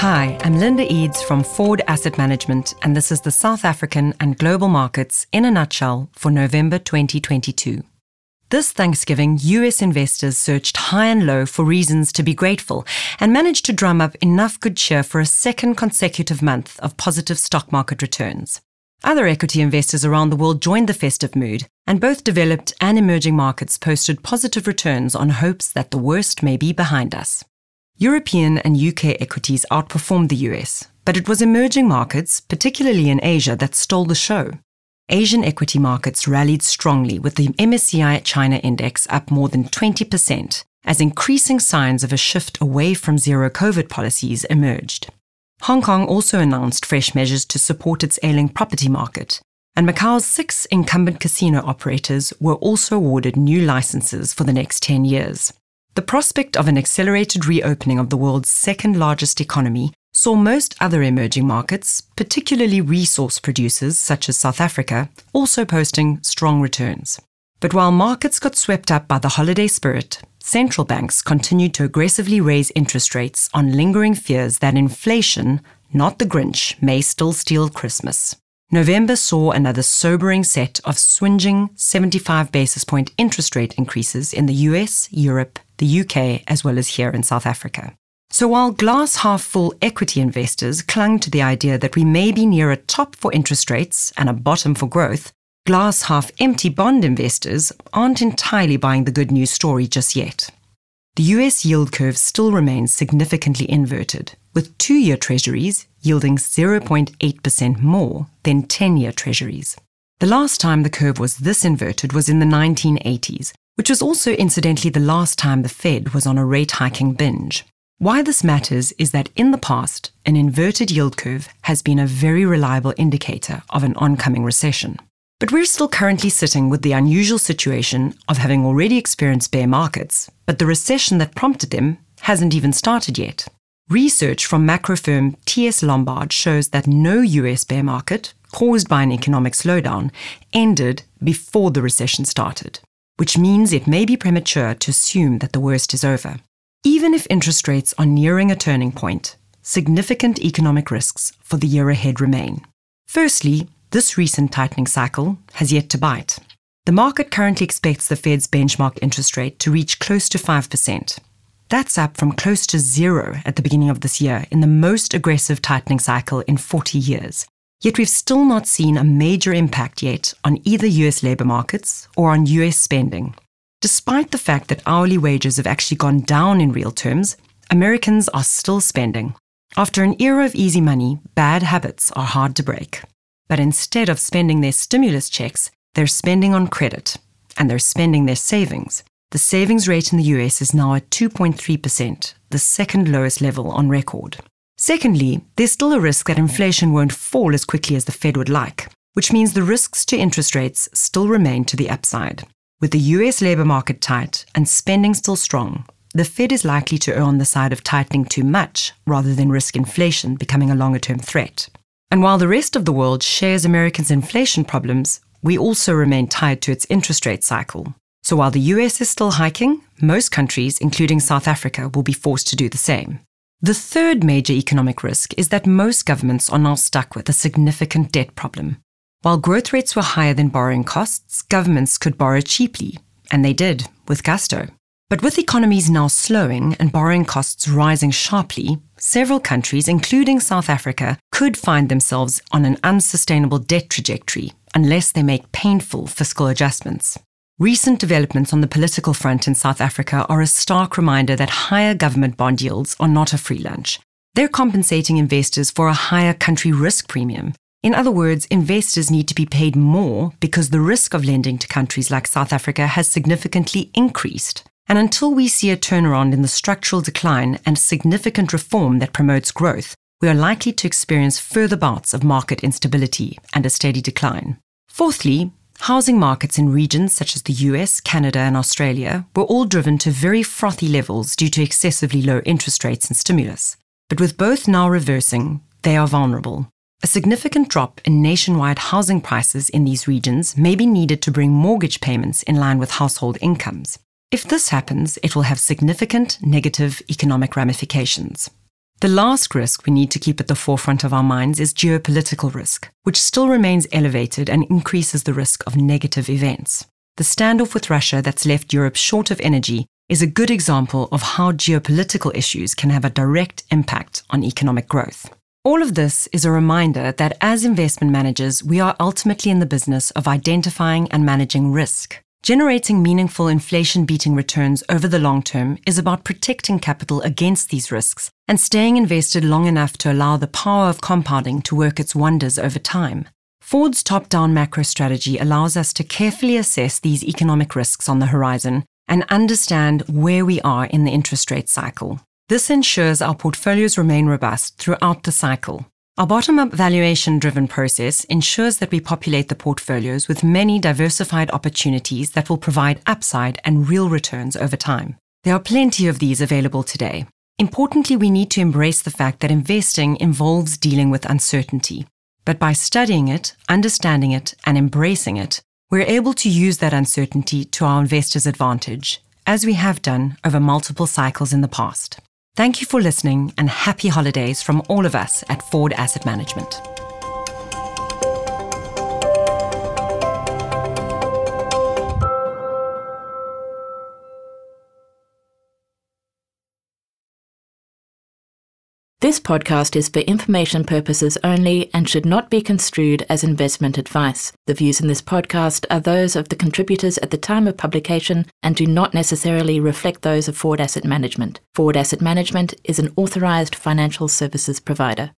Hi, I'm Linda Eads from Foord Asset Management, and this is the South African and global markets in a nutshell for November 2022. This Thanksgiving, US investors searched high and low for reasons to be grateful and managed to drum up enough good cheer for a second consecutive month of positive stock market returns. Other equity investors around the world joined the festive mood, and both developed and emerging markets posted positive returns on hopes that the worst may be behind us. European and UK equities outperformed the US, but it was emerging markets, particularly in Asia, that stole the show. Asian equity markets rallied strongly with the MSCI China index up more than 20% as increasing signs of a shift away from zero COVID policies emerged. Hong Kong also announced fresh measures to support its ailing property market, and Macau's six incumbent casino operators were also awarded new licenses for the next 10 years. The prospect of an accelerated reopening of the world's second largest economy saw most other emerging markets, particularly resource producers such as South Africa, also posting strong returns. But while markets got swept up by the holiday spirit, central banks continued to aggressively raise interest rates on lingering fears that inflation, not the Grinch, may still steal Christmas. November saw another sobering set of swinging 75 basis point interest rate increases in the US, Europe, the UK, as well as here in South Africa. So while glass half full equity investors clung to the idea that we may be near a top for interest rates and a bottom for growth, glass half empty bond investors aren't entirely buying the good news story just yet. The US yield curve still remains significantly inverted, with two year treasuries yielding 0.8% more than 10 year treasuries. The last time the curve was this inverted was in the 1980s, which was also incidentally the last time the Fed was on a rate hiking binge. Why this matters is that in the past, an inverted yield curve has been a very reliable indicator of an oncoming recession. But we're still currently sitting with the unusual situation of having already experienced bear markets, but the recession that prompted them hasn't even started yet. Research from macro firm TS Lombard shows that no US bear market, caused by an economic slowdown, ended before the recession started, which means it may be premature to assume that the worst is over. Even if interest rates are nearing a turning point, significant economic risks for the year ahead remain. Firstly, this recent tightening cycle has yet to bite. The market currently expects the Fed's benchmark interest rate to reach close to 5%, that's up from close to zero at the beginning of this year in the most aggressive tightening cycle in 40 years. Yet we've still not seen a major impact yet on either US labor markets or on US spending. Despite the fact that hourly wages have actually gone down in real terms, Americans are still spending. After an era of easy money, bad habits are hard to break. But instead of spending their stimulus checks, they're spending on credit and they're spending their savings. The savings rate in the US is now at 2.3%, the second lowest level on record. Secondly, there's still a risk that inflation won't fall as quickly as the Fed would like, which means the risks to interest rates still remain to the upside. With the US labor market tight and spending still strong, the Fed is likely to err on the side of tightening too much rather than risk inflation becoming a longer term threat. And while the rest of the world shares Americans' inflation problems, we also remain tied to its interest rate cycle, so while the US is still hiking, most countries, including South Africa, will be forced to do the same. The third major economic risk is that most governments are now stuck with a significant debt problem. While growth rates were higher than borrowing costs, governments could borrow cheaply, and they did, with gusto. But with economies now slowing and borrowing costs rising sharply, several countries, including South Africa, could find themselves on an unsustainable debt trajectory unless they make painful fiscal adjustments. Recent developments on the political front in South Africa are a stark reminder that higher government bond yields are not a free lunch. They're compensating investors for a higher country risk premium. In other words, investors need to be paid more because the risk of lending to countries like South Africa has significantly increased. And until we see a turnaround in the structural decline and significant reform that promotes growth, we are likely to experience further bouts of market instability and a steady decline. Fourthly, Housing markets in regions such as the US, Canada, and Australia were all driven to very frothy levels due to excessively low interest rates and stimulus. But with both now reversing, they are vulnerable. A significant drop in nationwide housing prices in these regions may be needed to bring mortgage payments in line with household incomes. If this happens, it will have significant negative economic ramifications. The last risk we need to keep at the forefront of our minds is geopolitical risk, which still remains elevated and increases the risk of negative events. The standoff with Russia that's left Europe short of energy is a good example of how geopolitical issues can have a direct impact on economic growth. All of this is a reminder that as investment managers, we are ultimately in the business of identifying and managing risk. Generating meaningful inflation beating returns over the long term is about protecting capital against these risks and staying invested long enough to allow the power of compounding to work its wonders over time. Foord's top down macro strategy allows us to carefully assess these economic risks on the horizon and understand where we are in the interest rate cycle. This ensures our portfolios remain robust throughout the cycle. Our bottom up valuation driven process ensures that we populate the portfolios with many diversified opportunities that will provide upside and real returns over time. There are plenty of these available today. Importantly, we need to embrace the fact that investing involves dealing with uncertainty. But by studying it, understanding it, and embracing it, we're able to use that uncertainty to our investors' advantage, as we have done over multiple cycles in the past. Thank you for listening and happy holidays from all of us at Foord Asset Management. This podcast is for information purposes only and should not be construed as investment advice. The views in this podcast are those of the contributors at the time of publication and do not necessarily reflect those of Foord Asset Management. Foord Asset Management is an authorized financial services provider.